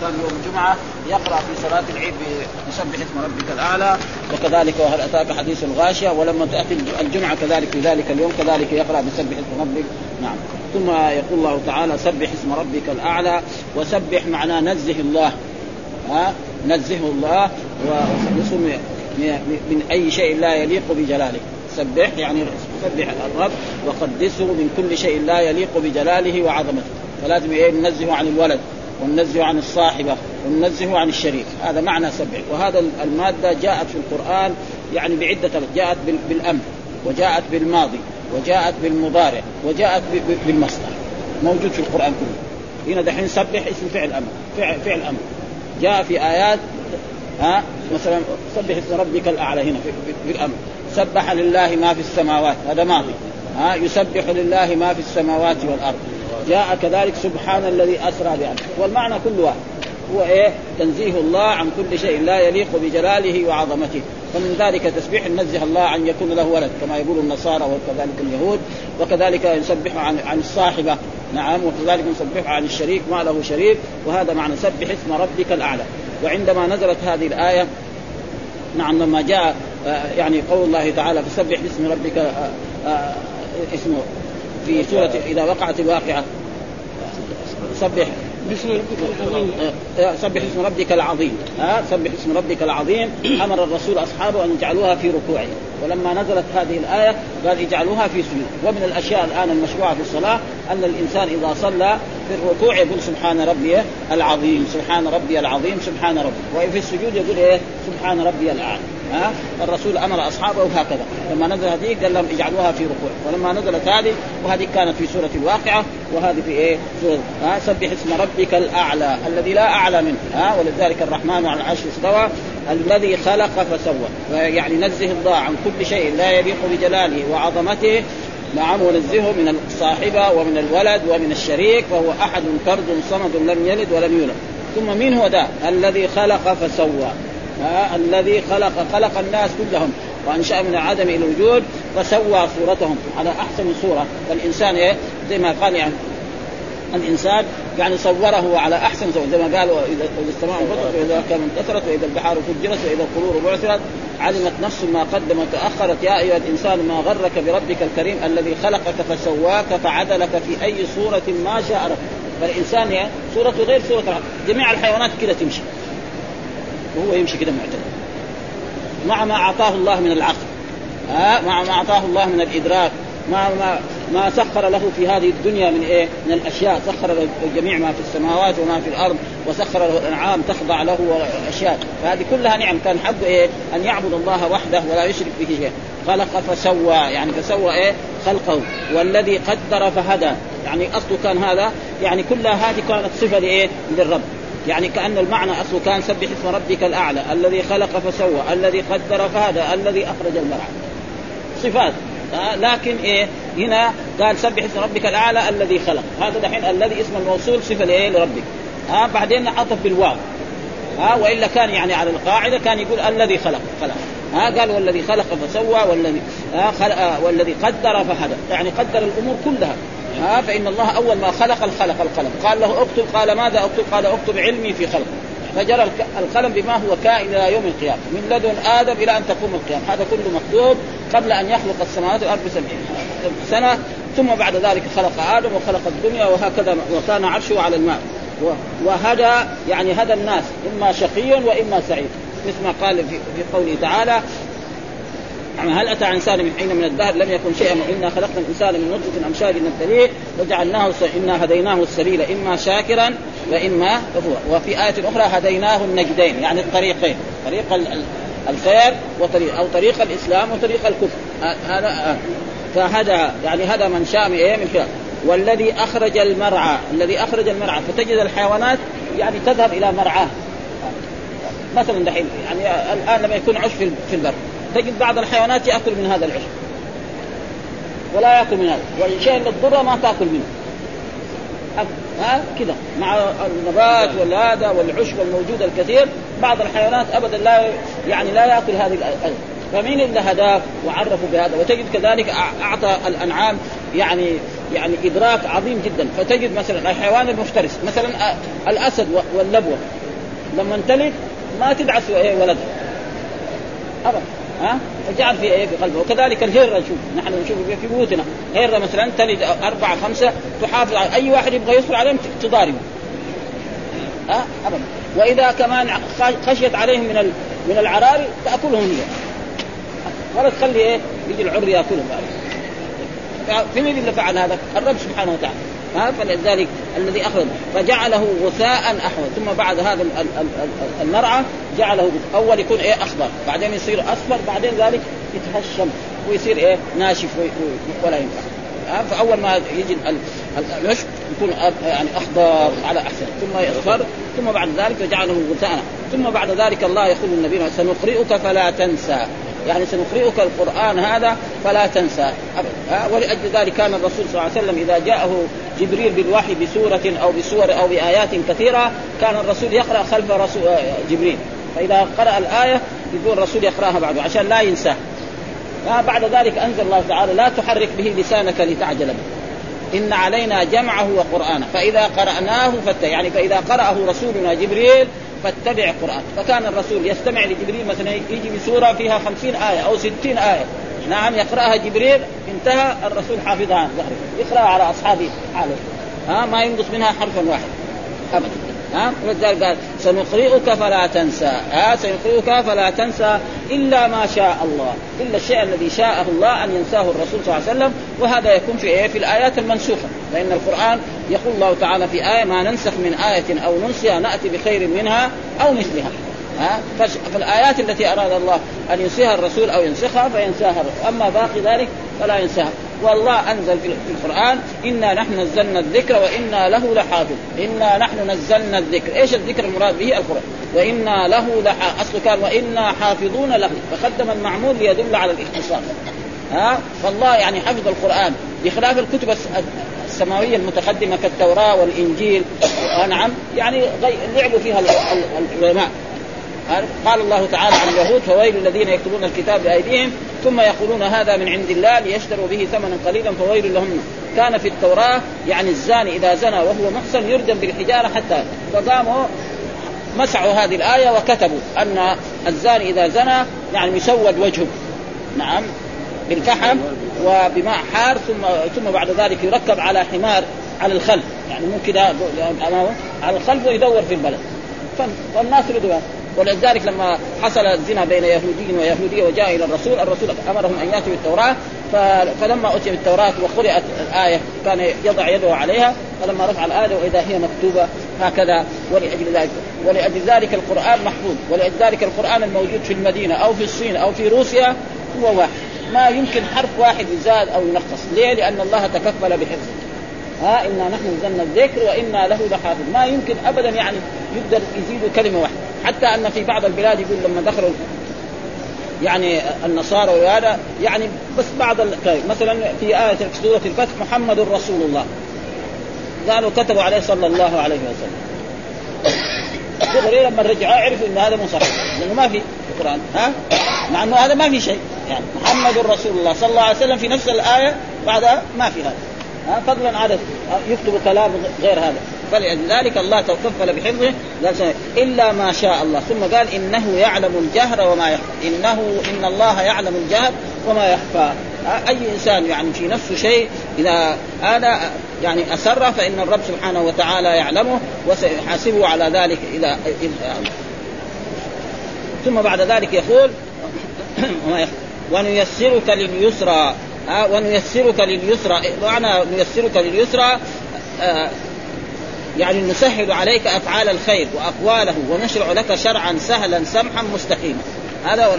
كان يوم الجمعه يقرأ في صلاة العيد بسبح اسم ربك الأعلى وكذلك وهل أتاك حديث الغاشية؟ ولما تأتي الجمعة كذلك في ذلك اليوم كذلك يقرأ بسبح اسم ربك. نعم. ثم يقول الله تعالى سبح اسم ربك الأعلى وسبح معناه نزه الله. ها؟ نزهه الله وخلصه من أي شيء لا يليق بجلاله. سبح يعني سبح الرب وقدسه من كل شيء لا يليق بجلاله وعظمته. فلازم إيه؟ ننزه عن الولد. وننزه عن الصاحبة وننزه عن الشريك. هذا معنى سبح وهذا المادة جاءت في القرآن يعني بعدة جاءت بالأمر وجاءت بالماضي وجاءت بالمضارع وجاءت بالمصدر. موجود في القرآن كله. هنا دحين سبح اسم فعل أمر فعل, فعل أمر. جاء في آيات ها مثلا سبح اسم ربك الأعلى هنا في, الامر سبح لله ما في السماوات هذا ماضي. ها يسبح لله ما في السماوات والأرض. جاء كذلك سبحان الذي أسرى بعبده والمعنى كل واحد. هو إيه؟ تنزيه الله عن كل شيء لا يليق بجلاله وعظمته. فمن ذلك تسبيح ننزه الله عن يكون له ولد كما يقول النصارى وكذلك اليهود وكذلك يسبح عن عن الصاحبة. نعم وكذلك نسبح عن الشريك ما له شريك وهذا معنى سبح اسم ربك الأعلى. وعندما نزلت هذه الآية نعم لما جاء آه، يعني قول الله تعالى فسبح باسم ربك آه، آه، اسمه في سورة إذا وقعت الواقعة. سبح. باسم ربك العظيم. سبح اسم ربك العظيم. ها سبح اسم ربك العظيم. أمر الرسول أصحابه أن يجعلوها في ركوعه. ولما نزلت هذه الآية قال اجعلوها في سجود. ومن الأشياء الآن المشروعة في الصلاة أن الإنسان إذا صلى في الركوع يقول سبحان ربي العظيم سبحان ربي العظيم سبحان ربي. وفي السجود يقول إيه؟ سبحان ربي الأعلى. ها؟ الرسول أمر أصحابه هكذا لما نزل هذه قال لهم اجعلوها في ركوع. ولما نزلت هذه وهذه كانت في سورة الواقعة وهذه في إيه؟ سورة ها؟ سبح اسم ربك الأعلى الذي لا أعلى منه ها؟ ولذلك الرحمن على العرش استوى الذي خلق فسوى. يعني نزه الله عن كل شيء لا يليق بجلاله وعظمته. نعم ونزهه من الصاحبة ومن الولد ومن الشريك وهو أحد فرد صمد لم يلد ولم يولد. ثم مين هو ده؟ الذي خلق فسوى. ها الذي خلق خلق الناس كلهم. وأنشأ من العدم إلى الوجود فسوى صورتهم على أحسن صورة. فالإنسان إيه؟ زي ما قال يعني الإنسان يعني صوره على أحسن زي ما قال اذا السماء انفطرت وإذا كان انكسرت وإذا البحار فجرت وإذا القبور بعثرت علمت نفس ما قدمت وتأخرت. يا أيها الإنسان ما غرك بربك الكريم الذي خلقك فسواك فعدلك في أي صورة ما شاء لك فالإنسان يعني صورته غير صورة جميع الحيوانات كذا تمشي. وهو يمشي كذا معتدل مع ما أعطاه الله من العقل. ها؟ مع ما أعطاه الله من الإدراك. ما ما ما سخر له في هذه الدنيا من إيه؟ من الأشياء، سخر له جميع ما في السماوات وما في الأرض، وسخر له الأنعام. تخضع له واشياء، فهذه كلها نعم. كان حقه إيه؟ أن يعبد الله وحده ولا يشرك به شيئا، خلق فسوى. يعني فسوى إيه؟ خلقه، والذي قدر فهدى، يعني أصله كان هذا. يعني كلها هذه كانت صفة لإيه؟ للرب، يعني كأن المعنى أصله كان سبح اسم ربك الأعلى الذي خلق فسوى الذي قدر فهدى الذي أخرج المرعى. صفات. آه لكن إيه؟ هنا قال سبح اسم ربك الأعلى الذي خلق. هذا دحين الذي اسم الموصول صفة لإيه؟ لربك. ها آه بعدين عطف بالواو ها آه وإلا كان يعني على القاعدة كان يقول الذي خلق خلق ها قال والذي خلق فسوى والذي آه خلق آه والذي قدر فهدى. يعني قدر الأمور كلها. ها فإن الله أول ما خلق الخلق القلم. قال له اكتب قال ماذا اكتب؟ قال اكتب علمي في خلق فجرى القلم بما هو كائن إلى يوم القيامة. من لدن آدم إلى أن تقوم القيامة. هذا كله مكتوب قبل أن يخلق السماوات والأرض بسبعين سنة. ثم بعد ذلك خلق آدم وخلق الدنيا وهكذا وكان عرشه على الماء. وهدى يعني هدى الناس. إما شقي وإما سعيد. مثل ما قال في, قوله تعالى هل أتى انسان من حين من الدهر؟ لم يكن شيئا. وإنا خلقنا الإنسان من نطفة امشاج نبتليه وجعلناه س... إنا هديناه السبيل إما شاكرا وإما كفورا وفي آية أخرى هديناه النجدين يعني الطريقين. طريق الخير وطريق أو طريق الإسلام وطريق الكفر. هذا فهدى يعني هدى من شاء من خلال والذي أخرج المرعى. الذي أخرج المرعى. فتجد الحيوانات يعني تذهب إلى مرعاه. مثلا دحين يعني الآن لما يكون عش في البر. تجد بعض الحيوانات يأكل من هذا العشب. ولا يأكل من هذا. والشيء اللي تضره ما تأكل منه. ها؟ كذا. مع النبات والهذا والعشب الموجود الكثير بعض الحيوانات ابدا لا يعني لا يأكل هذه فمين اللي هداك وعرفوا بهذا؟ وتجد كذلك أعطى الأنعام يعني يعني إدراك عظيم جدا. فتجد مثلا الحيوان المفترس مثلا الأسد واللبوه لما تلد ما تدعس ولدها ابدا. ها؟ فجعل في إيه؟ في قلبه. وكذلك الهره نشوف نحن نشوف في بيوتنا. هره مثلا تلد أربعة خمسة تحافظ على أي واحد يبغى يصبر عليهم تضاربه. ها؟ ابدا. وإذا كمان خشيت عليهم من من العراري تأكلهم هي. ولا تخلي إيه؟ يجي العر يأكلهم. في مين اللي فعل هذا؟ الرب سبحانه وتعالى. ها فلذلك الذي اخرج فجعله غثاء احمر ثم بعد هذا المرعى جعله أول يكون إيه؟ أخضر. بعدين يصير أصفر بعدين ذلك يتهشم ويصير إيه؟ ناشف ولا ينفع. فأول ما يجي العشب يكون يعني أخضر على أحسن. ثم يصفر ثم بعد ذلك جعله غثاء. ثم بعد ذلك الله يقول للنبي سنقرئك فلا تنسى. يعني سنقرئك القرآن هذا فلا تنسى. ولأجل ذلك كان الرسول صلى الله عليه وسلم إذا جاءه جبريل بالوحي بسورة أو بسور أو بآيات كثيرة كان الرسول يقرأ خلف رسول جبريل. فإذا قرأ الآية يقول الرسول يقرأها بعده عشان لا ينساه بعد ذلك أنزل الله تعالى لا تحرك به لسانك لتعجل به. إن علينا جمعه وقرآنه. فإذا قرأناه فت يعني فإذا قرأه رسولنا جبريل فاتبع القرآن. فكان الرسول يستمع لجبريل مثلا يجي بسورة فيها خمسين آية أو ستين آية. نعم يقرأها جبريل انتهى الرسول حافظها عن ظهره. يقرأها على أصحابه حاله. ها ما ينقص منها حرفا واحد. أبدا. ها؟ ولذلك قال سنقرئك فلا تنسى. ها؟ سنقرئك فلا تنسى إلا ما شاء الله. إلا الشيء الذي شاءه الله أن ينساه الرسول صلى الله عليه وسلم وهذا يكون في إيه؟ في الآيات المنسوخة. لأن القرآن يقول الله تعالى في آية ما ننسخ من آية أو ننسها نأتي بخير منها أو مثلها. ها؟ فالآيات التي أراد الله أن ينسيها الرسول أو ينسخها فينساها أما باقي ذلك فلا ينساها. والله أنزل في القرآن إنا نحن نزلنا الذكر وإنا له لحافظ. إنا نحن نزلنا الذكر. إيش الذكر المراد به؟ القرآن. وإنا له لح اصله كان وإنا حافظون له. فقدم المعمول ليدل على الاختصار. ها؟ فالله يعني حفظ القرآن. بخلاف الكتب السماوية المتقدمة كالتوراة والإنجيل. نعم. يعني لعبوا فيها العلماء. قال الله تعالى عن اليهود فويل الذين يكتبون الكتاب بأيديهم ثم يقولون هذا من عند الله ليشتروا به ثمنا قليلا فويل لهم. كان في التوراة يعني الزاني إذا زنى وهو محصن يرجم بالحجارة حتى فقاموا مسعوا هذه الآية وكتبوا أن الزاني إذا زنى يعني يسود وجهه. نعم بالفحم وبماء حار ثم ثم بعد ذلك يركب على حمار على الخلف. يعني ممكن أمامه على الخلف ويدور في البلد. فالناس رضوا ولذلك لما حصل الزنا بين يهودي ويهودية وجاء إلى الرسول، الرسول أمرهم أن يأتوا بالتوراة فلما اتي بالتوراة وقرأت الآية كان يضع يده عليها فلما رفع الآية وإذا هي مكتوبة هكذا ولأجل ذلك ولأجل ذلك القرآن محفوظ ولاجل ذلك القرآن الموجود في المدينة أو في الصين أو في روسيا هو واحد ما يمكن حرف واحد يزاد أو ينقص، ليه؟ لأن الله تكفل بحفظه. ها إنا نحن نزلنا الذكر وإنا له لحافظ، ما يمكن ابدا يعني يقدر يزيدوا كلمة واحدة، حتى أن في بعض البلاد يقول لما دخلوا يعني النصارى وهذا يعني بس بعض مثلا في آية في سورة الفتح محمد رسول الله. قالوا كتبوا عليه صلى الله عليه وسلم. دغري لما رجعوا عرفوا إن هذا مو صحيح لأنه ما في القرآن ها؟ مع إنه هذا ما في شيء. يعني محمد رسول الله صلى الله عليه وسلم في نفس الآية بعدها ما في هذا ها؟ فضلا عن يكتب كلام غير هذا. فلذلك الله تكفل بحفظه إلا ما شاء الله. ثم قال إنه يعلم الجهر وما يخفى. إنه إن الله يعلم الجهر وما يخفى. أي إنسان يعني في نفسه شيء إذا هذا يعني اسر فإن الرب سبحانه وتعالى يعلمه وسيحاسبه على ذلك اذا ثم بعد ذلك يقول ونيسرك لليسرى. ونيسرك لليسرى. معنى نيسرك لليسرى آه يعني نسهل عليك أفعال الخير وأقواله ونشرع لك شرعا سهلا سمحا مستقيما. هذا هو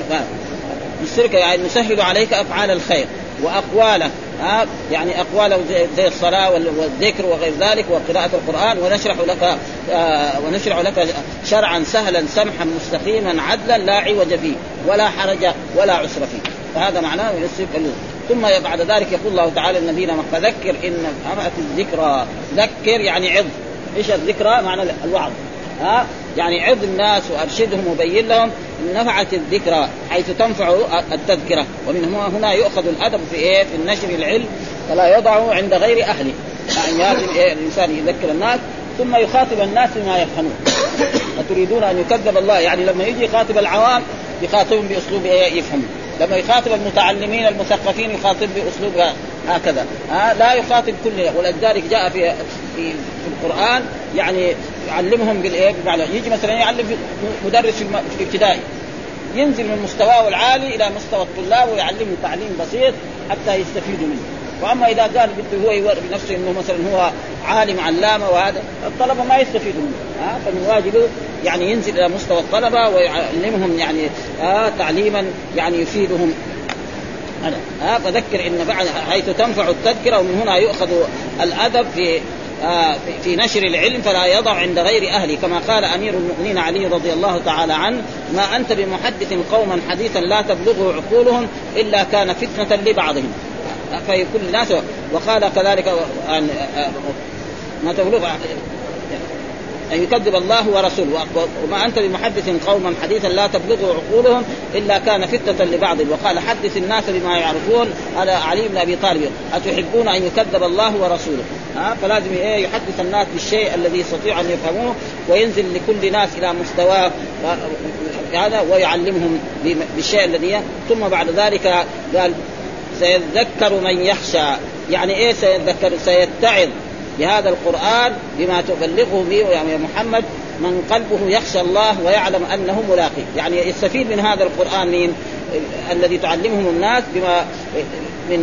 نسرك يعني نسهل عليك أفعال الخير وأقواله. ها؟ يعني أقواله زي الصلاة والذكر وغير ذلك وقراءة القرآن ونشرح لك آه ونشرع لك شرعا سهلا سمحا مستقيما عدلا لا عوج فيه ولا حرج ولا عسر فيه. فهذا معناه يسرك ثم بعد ذلك يقول الله تعالى الذين فذكر إن نفعت الذكرى ذكر يعني عظ إيش الذكرى؟ معنى الوعظ. ها؟ يعني عظ الناس وأرشدهم وبين لهم نفعت الذكرى حيث تنفع التذكرة. ومن هنا يؤخذ الأدب في إيه؟ في النشر العلم فلا يضعه عند غير أهله. يعني لازم إيه؟ الإنسان يذكر الناس ثم يخاطب الناس بما يفهمون. أتريدون أن يكذب الله؟ يعني لما يجي يخاطب العوام يخاطبهم بأسلوب إيه؟ يفهمون. لما يخاطب المتعلمين المثقفين يخاطب بأسلوب هكذا. ها لا يخاطب كل ولذلك جاء في في, في القرآن يعني يعلمهم بالإيه؟ يجي مثلا يعلم مدرس في الابتدائي. ينزل من مستواه العالي إلى مستوى الطلاب ويعلمهم تعليم بسيط حتى يستفيدوا منه. وأما إذا قال بده هو يوري بنفسه إنه مثلا هو عالم علامة وهذا الطلبة ما يستفيدوا منه. ها فمن واجبه يعني ينزل إلى مستوى الطلبة ويعلمهم يعني آه تعليما يعني يفيدهم. آه فذكر إن بعد حيث تنفع التذكرة ومن هنا يؤخذ الأدب في آه في نشر العلم فلا يضع عند غير أهله. كما قال أمير المؤمنين علي رضي الله تعالى عنه ما أنت بمحدث قوما حديثا لا تبلغه عقولهم إلا كان فتنة لبعضهم. في كل الناس وقال كذلك عن ما تبلغ أن يكذب الله ورسوله. وما أنت بمحدث قوما حديثا لا تبلغه عقولهم إلا كان فتنة لبعض. وقال حدث الناس بما يعرفون على علي بن أبي طالب. أتحبون أن يكذب الله ورسوله؟ ها؟ فلازم إيه يحدث الناس بالشيء الذي يستطيع أن يفهموه وينزل لكل ناس إلى مستواه هذا ويعلمهم بالشيء الذي ثم بعد ذلك قال سيذكر من يخشى. يعني إيه سيذكر؟ سيتعظ. بهذا القرآن بما تبلغه به يا محمد من قلبه يخشى الله ويعلم أنه ملاقي. يعني يستفيد من هذا القرآن من الذي تعلمهم الناس بما من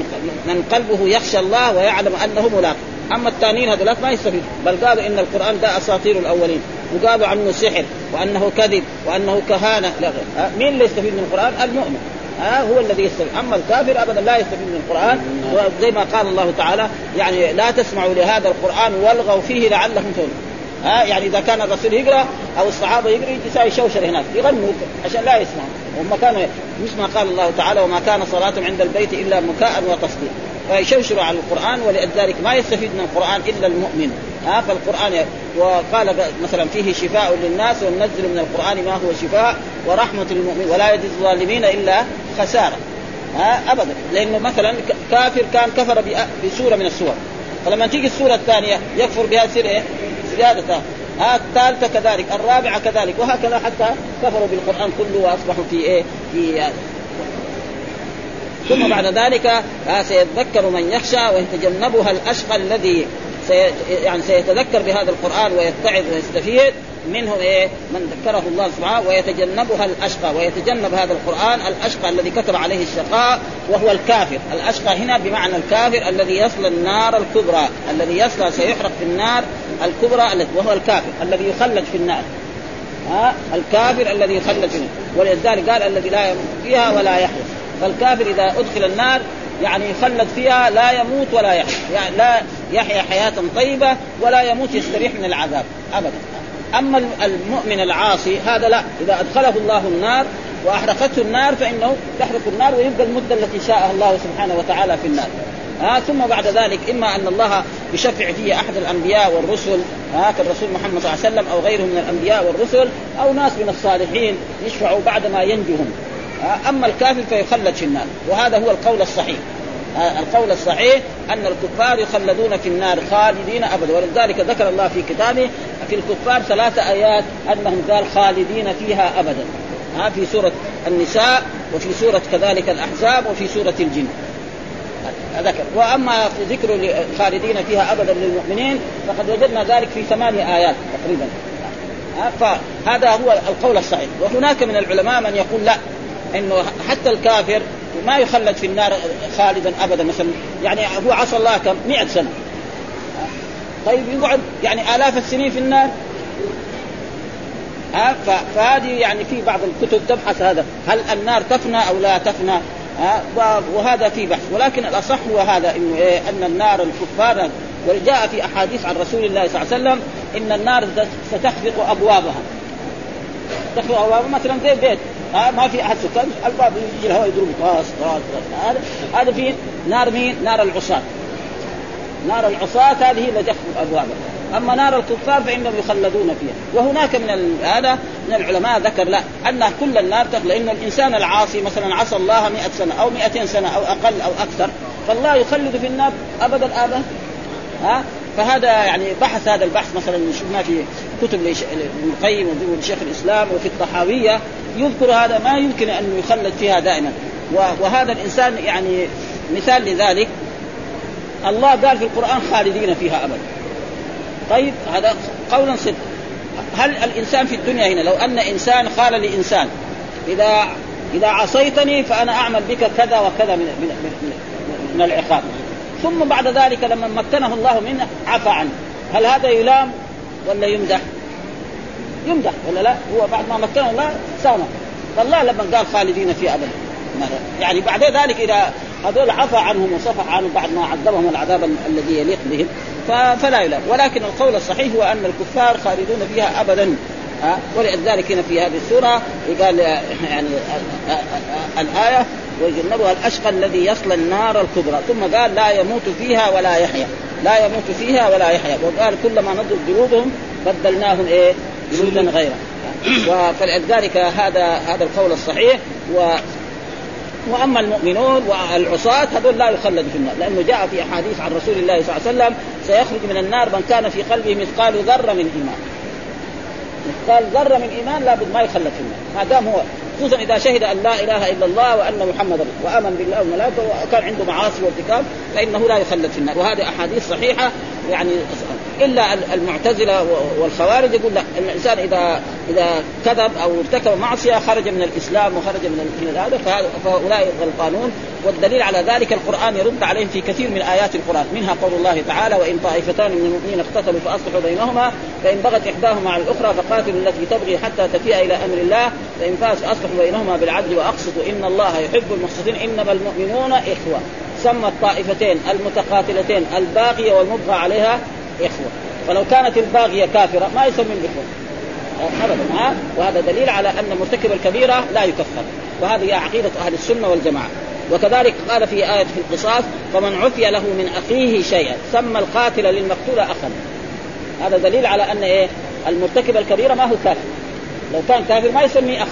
من قلبه يخشى الله ويعلم أنه ملاقي. أما الثانيين هذول ما يستفيد. بل قالوا إن القرآن ده أساطير الأولين. وقالوا عنه سحر وأنه كذب وأنه كهانة. لا مين اللي يستفيد من القرآن؟ المؤمن. ها هو الذي يستفيد أما الكافر ابدا لا يستفيد من القرآن وزي ما قال الله تعالى يعني لا تسمعوا لهذا القرآن والغوا فيه لعلكم تغلبون ها يعني إذا كان الرسول يقرأ أو الصحابة يقرأ يجي يساوي شوشر هناك يغنوا عشان لا يسمعوا هم كانوا مثل ما قال الله تعالى وما كان صلاتهم عند البيت إلا مكاء وتصديق فيشوشروا على القرآن ولذلك ما يستفيد من القرآن إلا المؤمن. ها فالقرآن وقال مثلا فيه شفاء للناس وننزل من القرآن ما هو شفاء ورحمة للمؤمن ولا يجد الظالمين إلا خسارة ها ابدا لأنه مثلا كافر كان كفر بسورة من السور فلما تيجي السورة الثانية يكفر بها يصير إيه؟ زيادة ها الثالثة كذلك الرابعة كذلك وهكذا حتى كفروا بالقرآن كله وأصبحوا في إيه؟ في ثم بعد ذلك سيذكر من يخشى ويتجنبها الأشقى الذي سي يعني سيتذكر بهذا القرآن ويتعظ ويستفيد منه إيه؟ من ذكره الله سبحانه ويتجنبها الأشقى ويتجنب هذا القرآن الأشقى الذي كتب عليه الشقاء وهو الكافر. الأشقى هنا بمعنى الكافر الذي يصل النار الكبرى الذي يصل سيحرق في النار الكبرى وهو الكافر الذي يخلد في النار. ها؟ الكافر الذي يخلد في النار. ولذلك قال الذي لا يموت فيها ولا يحيا. فالكافر إذا أدخل النار يعني يخلد فيها لا يموت ولا يحيا. يعني لا يحيا حياة طيبة ولا يموت يستريح من العذاب. أبدا. أما المؤمن العاصي هذا لا. إذا أدخله الله النار وأحرقته النار فإنه تحرق النار ويبقى المدة التي شاءها الله سبحانه وتعالى في النار. آه ثم بعد ذلك إما أن الله يشفع فيه أحد الأنبياء والرسل آه كالرسول محمد صلى الله عليه وسلم أو غيره من الأنبياء والرسل أو ناس من الصالحين يشفعوا بعد ما ينجهم أما الكافر فيخلد في النار وهذا هو القول الصحيح. آه القول الصحيح أن الكفار يخلدون في النار خالدين ابدا ولذلك ذكر الله في كتابه في الكفار ثلاث آيات أنهم قال خالدين فيها ابدا. ها في سورة النساء وفي سورة كذلك الأحزاب وفي سورة الجن. ذكر. وأما ذكر خالدين فيها ابدا للمؤمنين فقد وجدنا ذلك في ثمانية آيات تقريبا. فهذا هو القول الصحيح. وهناك من العلماء من يقول لا إنه حتى الكافر ما يخلد في النار خالدا ابدا. مثلا يعني هو عصى الله كم؟ 100 سنة. طيب يقعد يعني آلاف السنين في النار؟ ها؟ فهذه يعني في بعض الكتب تبحث هذا. هل النار تفنى أو لا تفنى؟ ها؟ وهذا في بحث. ولكن الأصح هو هذا إنه إيه؟ أن النار الكفار وجاء في أحاديث عن رسول الله صلى الله عليه وسلم إن النار ستخفق أبوابها. تخفق أبوابها مثلا زي بيت ها ما في أحد سكان الباب يجي الهواء يضرب خلاص خلاص هذا هذا في نار مين؟ نار العصاة. نار العصاة هذه تخفق أبوابها. أما نار الكفار فإنهم يخلدون فيها. وهناك من هذا من العلماء ذكر لا أن كل النار تخلد. لأن الإنسان العاصي مثلا عصى الله 100 سنة أو 200 سنة أو أقل أو أكثر فالله يخلد في النار ابدا ابدا ها؟ فهذا يعني بحث هذا البحث مثلا شفنا في كتب ابن القيم وشيخ الإسلام وفي الطحاوية يذكر هذا ما يمكن أن يخلد فيها دائما. وهذا الإنسان يعني مثال لذلك الله قال في القرآن خالدين فيها ابدا. طيب هذا قولا صدق. هل الإنسان في الدنيا هنا؟ لو أن إنسان قال لإنسان إذا إذا عصيتني فأنا أعمل بك كذا وكذا من من, من, من العقاب. ثم بعد ذلك لما مكنه الله منه عفى عنه. هل هذا يلام ولا يمدح؟ يمدح ولا لا؟ هو بعد ما مكنه الله سامح فالله لما قال خالدين في ابدا يعني بعد ذلك إذا هذول عفى عنهم وصفح عنهم بعد ما عذبهم العذاب الذي يليق بهم فلا يلام. ولكن القول الصحيح هو أن الكفار خالدون فيها ابدا. ولذلك هنا في هذه السورة قال يعني الآية ويجنبها الأشقى الذي يصل النار الكبرى. ثم قال لا يموت فيها ولا يحيا. لا يموت فيها ولا يحيا. وقال كلما نضج جلودهم بدلناهم إيه؟ جلودا غيرها فلذلك هذا هذا القول الصحيح. و وأما المؤمنون والعصاة هذول لا يخلد في النار. لأنه جاء في أحاديث عن رسول الله صلى الله عليه وسلم سيخرج من النار من كان في قلبه مثقال ذرة من إيمان. مثقال ذرة من إيمان لابد ما يخلد في النار. ما دام هو خصوصا إذا شهد أن لا إله إلا الله وأن محمدا وآمن بالله والملائكه وكان عنده معاصي وارتكاب فإنه لا يخلد في النار. وهذه أحاديث صحيحة يعني إلا المعتزلة والخوارج يقول لا الإنسان اذا إذا كذب أو ارتكب معصية خرج من الإسلام وخرج من هذا فهؤلاء غلطانون والدليل على ذلك القرآن يرد عليهم في كثير من آيات القرآن منها قول الله تعالى وإن طائفتان من المؤمنين اقتتلوا فأصلحوا بينهما فإن بغت إحداهما على الأخرى فقاتلوا التي تبغي حتى تفيء إلى أمر الله فإن فاز اصلحوا بينهما بالعدل وأقسطوا إن الله يحب المقسطين إنما المؤمنون إخوة. سمى الطائفتين المتقاتلتين الباغية والمبغى عليها إخوة. ولو كانت الباغية كافرة ما يسمى الإخوة. ابدا ها؟ وهذا دليل على أن مرتكب الكبيرة لا يكفر. وهذه عقيدة أهل السنة والجماعة. وكذلك قال في آية في القصاص فمن عفي له من أخيه شيئا سمى القاتل للمقتول أخا. هذا دليل على أن إيه؟ المرتكب الكبيرة ما هو كافر. لو كان كافر ما يسميه أخ.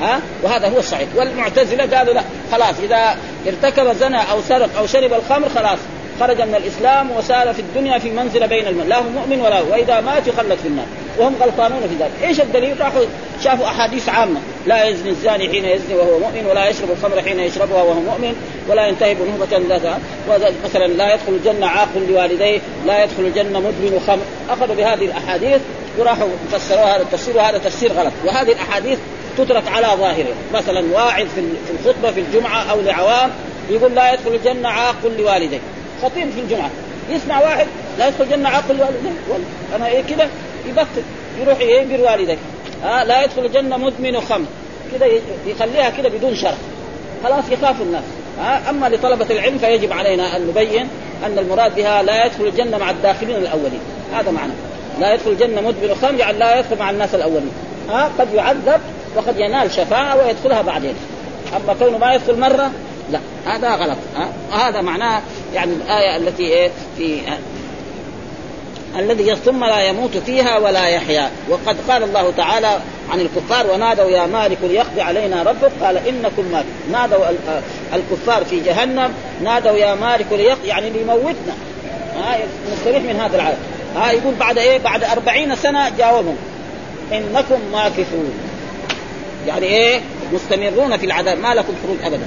ها؟ وهذا هو الصحيح. والمعتزلة قالوا لا خلاص إذا ارتكب زنا أو سرق أو شرب الخمر خلاص خرج من الإسلام وسار في الدنيا في منزلة بين المن لا هو مؤمن ولا هو وإذا مات يخلد في النار. وهم غلطانون في ذلك، إيش الدليل؟ راحوا شافوا أحاديث عامة، لا يزني الزاني حين يزني وهو مؤمن ولا يشرب الخمر حين يشربها وهو مؤمن ولا ينتهب نهبة لا مثلا لا يدخل الجنة عاق لوالديه، لا يدخل الجنة مدمن خمر، أخذوا بهذه الأحاديث وراحوا فسروا هذا التفسير وهذا تفسير غلط، وهذه الأحاديث تترك على ظاهره، مثلا واعظ في الخطبة في الجمعة أو لعوام يقول لا يدخل الجنة عاق لوالديه، خطيب في الجمعة. يسمع واحد لا يدخل الجنة عاقل والديه أنا إيه كده؟ يبطل يروح يبر والديه. ها لا يدخل الجنة مدمن خمر. كده يخليها كده بدون شرح خلاص يخاف الناس. ها أما لطلبة العلم فيجب علينا أن نبين أن المراد بها لا يدخل الجنة مع الداخلين الأولين. هذا معنى. لا يدخل الجنة مدمن خمر يعني لا يدخل مع الناس الأولين. ها قد يعذب وقد ينال شفاعة ويدخلها بعدين. أما كونه ما يدخل مرة لا. هذا غلط. ها هذا معناه يعني الآية التي إيه في الذي ثم لا يموت فيها ولا يحيا. وقد قال الله تعالى عن الكفار ونادوا يا مالك ليقضي علينا ربك. قال إنكم مالك نادوا الكفار في جهنم. نادوا يا مالك ليقضي يعني ليموتنا. نستريح من هذا العالم. ها يقول بعد إيه؟ بعد أربعين سنة جاوبهم. إنكم ماكثون. يعني إيه؟ مستمرون في العذاب. ما لكم خروج ابدا.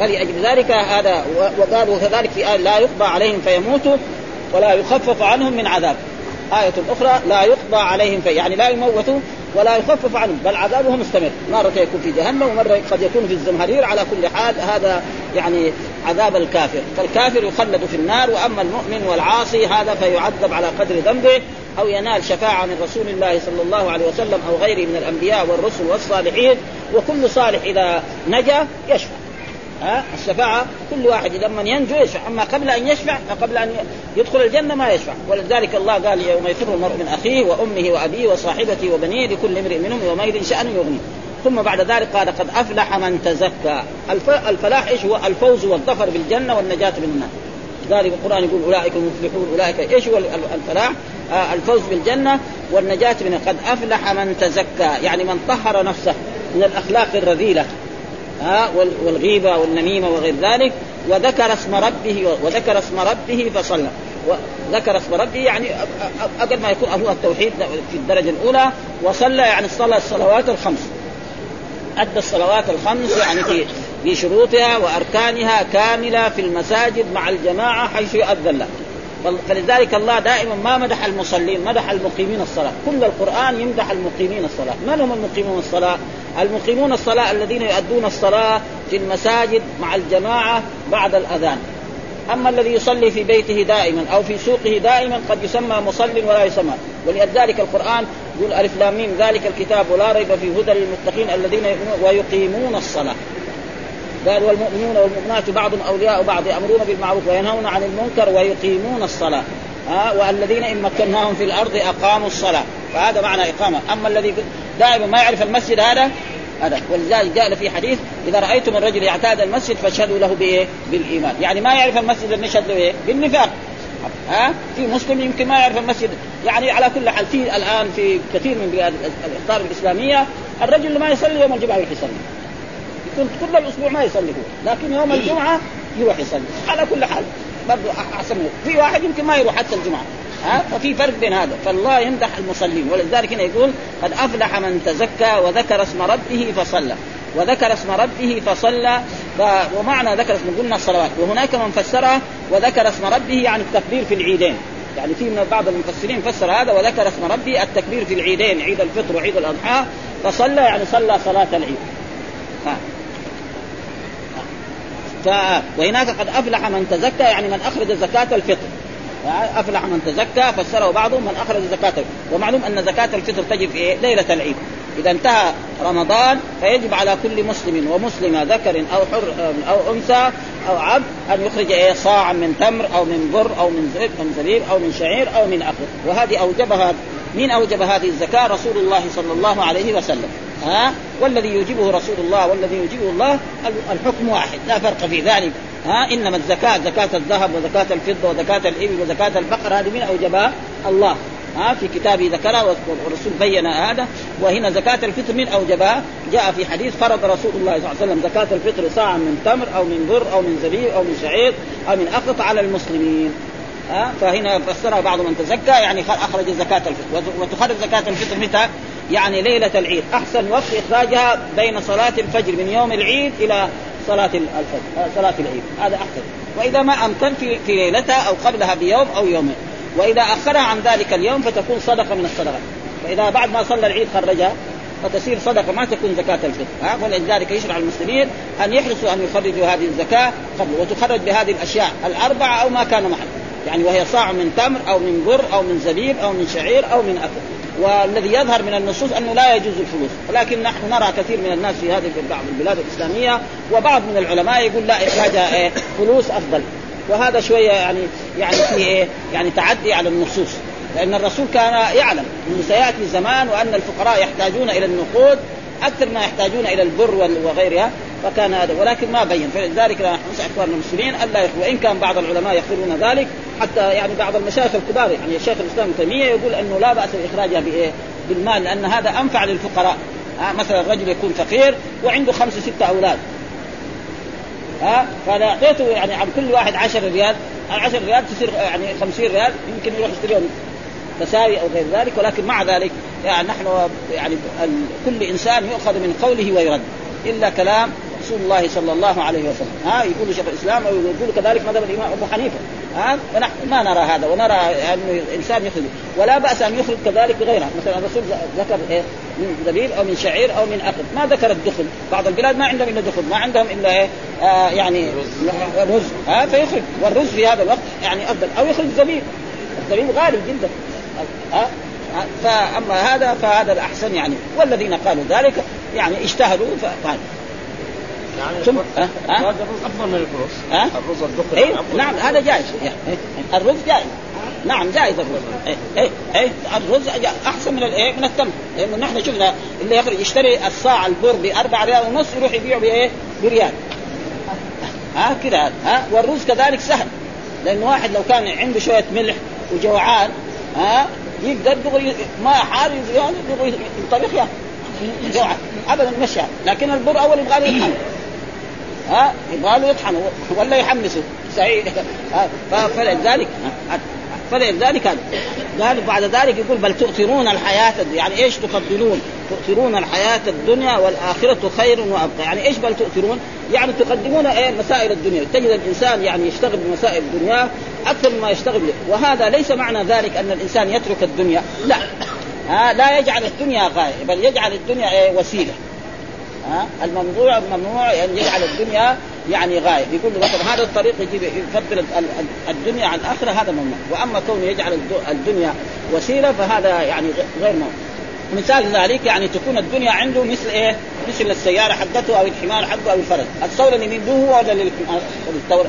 فلأجل ذلك هذا وقالوا كذلك في آية لا يقضى عليهم فيموتوا. ولا يخفف عنهم من عذاب. آية أخرى لا يقضى عليهم في يعني لا يموتوا ولا يخفف عنهم بل عذابهم مستمر. مرة يكون في جهنم ومرة قد يكون في الزمهرير على كل حال هذا يعني عذاب الكافر. فالكافر يخلد في النار وأما المؤمن والعاصي هذا فيعذب على قدر ذنبه أو ينال شفاعة من رسول الله صلى الله عليه وسلم أو غيره من الأنبياء والرسل والصالحين وكل صالح إذا نجا يشفع. ها؟ الشفاعة كل واحد لما ينجو يشفع أما قبل أن يشفع قبل أن يدخل الجنة ما يشفع. ولذلك الله قال يوم يفر المرء من أخيه وأمه وأبيه وصاحبته وبنيه لكل امرئ منهم يومئذ شأن يغنيه. ثم بعد ذلك قال قد أفلح من تزكى. الفلاح إيش هو؟ الفوز والظفر بالجنة والنجاة من النار. ذلك القرآن يقول أولئك المفلحون أولئك إيش هو الفلاح؟ آه الفوز بالجنة والنجاة من قد أفلح من تزكى يعني من طهر نفسه من الأخلاق الرذيلة. ها والغيبة والنميمة وغير ذلك وذكر اسم ربه وذكر اسم ربه فصلى. وذكر اسم ربه يعني أقل ما يكون هو التوحيد في الدرجة الأولى وصلى يعني صلى الصلوات الخمس. أدى الصلوات الخمس يعني في في شروطها وأركانها كاملة في المساجد مع الجماعة حيث يؤذن له. فلذلك الله دائما ما مدح المصلين مدح المقيمين الصلاة. كل القرآن يمدح المقيمين الصلاة. من هم المقيمون الصلاة؟ المقيمون الصلاة الذين يؤدون الصلاة في المساجد مع الجماعة بعد الأذان. أما الذي يصلي في بيته دائما أو في سوقه دائما قد يسمى مصل ولا يسمى. ولذلك القرآن يقول ألف لام ذلك الكتاب ولا ريب في هدى للمتقين الذين ويقيمون الصلاة. قال والمؤمنون والمؤمنات بعض أولياء بعض يأمرون بالمعروف وينهون عن المنكر ويقيمون الصلاة. ها؟ والذين إن مكناهم في الأرض أقاموا الصلاة. فهذا معنى إقامة. أما الذي دائما ما يعرف المسجد هذا هذا ولذلك جاء في حديث إذا رأيتم الرجل يعتاد المسجد فاشهدوا له بإيه؟ بالإيمان، يعني ما يعرف المسجد نشهد له إيه؟ بالنفاق. ها؟ في مسلم يمكن ما يعرف المسجد، يعني على كل حال في الآن في كثير من بلاد الأخطار الإسلامية الرجل اللي ما يصلي يوم الجمعة يروح يصلي. يكون كل الأسبوع ما يصلي هو لكن يوم الجمعة يروح يصلي على كل حال برضه أحسن في واحد يمكن ما يروح حتى الجمعة ها؟ ففي فرق بين هذا. فالله يمدح المصلين. ولذلك هنا يقول قد أفلح من تزكى وذكر اسم ربه فصلى. وذكر اسم ربه فصلى. ف... ومعنى ذكر اسم قلنا الصلوات. وهناك من فسرها وذكر اسم ربه يعني التكبير في العيدين. يعني في من بعض المفسرين فسر هذا وذكر اسم ربه التكبير في العيدين عيد الفطر وعيد الأضحى. فصلى يعني صلى صلاة العيد. ها. ف... وهناك قد أفلح من تزكى يعني من أخرج زكاة الفطر. أفلح من تزكى فسره بعضهم من أخرج زكاة. ومعلوم أن زكاة الفطر تجب في إيه؟ ليلة العيد. إذا انتهى رمضان فيجب على كل مسلم ومسلمة ذكر أو حر أو أنثى أو عبد أن يخرج إيه؟ صاعا من تمر أو من بر أو من زبيب أو من شعير أو من اخر وهذه أوجبها مين أوجب هذه الزكاة؟ رسول الله صلى الله عليه وسلم. ها؟ والذي يوجبه رسول الله والذي يوجبه الله الحكم واحد لا فرق في ذلك. ها إنما الزكاة زكاة الذهب وزكاة الفضة وزكاة الإبل وزكاة البقر هذه من اوجبها الله. ها في كتابه ذكرها والرسول بين هذا. وهنا زكاة الفطر من أوجبها جاء في حديث فرض رسول الله صلى الله عليه وسلم زكاة الفطر صاعا من تمر أو من بر أو من زبيب أو من شعير أو من أقط على المسلمين. ها فهنا فسرها بعض من تزكى يعني أخرج زكاة الفطر. وتخرج زكاة الفطر متى؟ يعني ليلة العيد. أحسن وقت إخراجها بين صلاة الفجر من يوم العيد إلى صلاة الفجر صلاة العيد هذا أحسن. وإذا ما أمكن في, في ليلتها أو قبلها بيوم أو يومين. وإذا أخرها عن ذلك اليوم فتكون صدقة من الصدقات فإذا بعد ما صلى العيد خرجها فتصير صدقة ما تكون زكاة الفطر. ها؟ ولذلك يشرع المسلمين أن يحرصوا أن يخرجوا هذه الزكاة قبل وتخرج بهذه الأشياء الأربعة أو ما كان محل يعني وهي صاع من تمر أو من بر أو من زبيب أو من شعير أو من أكل. والذي يظهر من النصوص أنه لا يجوز الفلوس. ولكن نحن نرى كثير من الناس في هذه بعض البلاد الإسلامية وبعض من العلماء يقول لا اخراجها إيه فلوس أفضل. وهذا شوية يعني يعني في إيه يعني تعدي على النصوص. لأن الرسول كان يعلم أنه سيأتي زمان وأن الفقراء يحتاجون إلى النقود أكثر ما يحتاجون إلى البر وغيرها فكان هذا. ولكن ما بين. فلذلك نحن ننصح إخواننا المسلمين ألا وإن كان بعض العلماء يقولون ذلك حتى يعني بعض المشايخ الكبار يعني الشيخ الإسلام ابن تيمية يقول إنه لا بأس بإخراجها بإيه؟ بالمال لأن هذا أنفع للفقراء. ها مثلا الرجل يكون فقير وعنده خمسة ستة أولاد. ها فأنا أعطيته يعني عن كل واحد 10 ريال 10 ريال تصير يعني 50 ريال يمكن يروح يشتريهم. تساوي أو غير ذلك ولكن مع ذلك يعني نحن يعني كل إنسان يؤخذ من قوله ويرد. إلا كلام رسول الله صلى الله عليه وسلم. ها يقول شيخ الإسلام أو يقول كذلك مذهب الإمام أبو حنيفة. ها ونحن ما نرى هذا ونرى انه الإنسان يخرج. ولا بأس أن يخرج كذلك غيرها مثلا الرسول ذكر إيه من زبيب أو من شعير أو من أخذ. ما ذكر الدخل. بعض البلاد ما عندهم إلا دخل ما عندهم إلا إيه آه يعني رز. ها فيخرج. والرز في هذا الوقت يعني أفضل. أو يخرج زبيب الزبيب غالي جدا. ها؟ فأما هذا فهذا الأحسن يعني. والذين قالوا ذلك يعني اجتهدوا فقال يعني ثم أه؟ أه؟ الرز أفضل من الرز أه؟ الرز الدخن إيه؟ نعم هذا جائز. يعني الرز جائز. نعم جائز الرز. اي اي اي الرز أحسن من الايه من التمر. لأنه نحن شفنا اللي يخرج يشتري الصاع البر ب 4 ريال ونص يروح يبيعه بإيه؟ بريال. ها كذا ها والرز كذلك سهل. لأنه واحد لو كان عنده شوية ملح وجوعان ها؟ يقدر دغري ما حار يعني دغري ينطبخ يا ابدا مشى. لكن البر أول يبغى له ها؟ يبغى له يطحن. ولا يحمسه. سعيد. فلذلك فلذلك هذا قال. بعد ذلك يقول بل تؤثرون الحياة يعني إيش تفضلون؟ تؤثرون الحياة الدنيا والآخرة خير وأبقى، يعني إيش بل تؤثرون؟ يعني تقدمون إيه؟ مسائل الدنيا، تجد الإنسان يعني يشتغل بمسائل الدنيا أكثر مما يشتغل به، وهذا ليس معنى ذلك أن الإنسان يترك الدنيا، لا. ها لا يجعل الدنيا غاية، بل يجعل الدنيا إيه وسيلة. ها الممنوع ممنوع أن يجعل الدنيا يعني غاية. يقول مثلا هذا الطريق يجيب يفضل الدنيا عن الآخرة هذا ممنوع. وأما كونه يجعل الدنيا وسيلة فهذا يعني غير ممنوع. مثال ذلك يعني تكون الدنيا عنده مثل إيه؟ مثل السيارة حقته أو الحمار حقه أو الفرس، الثورة اللي من هو ولا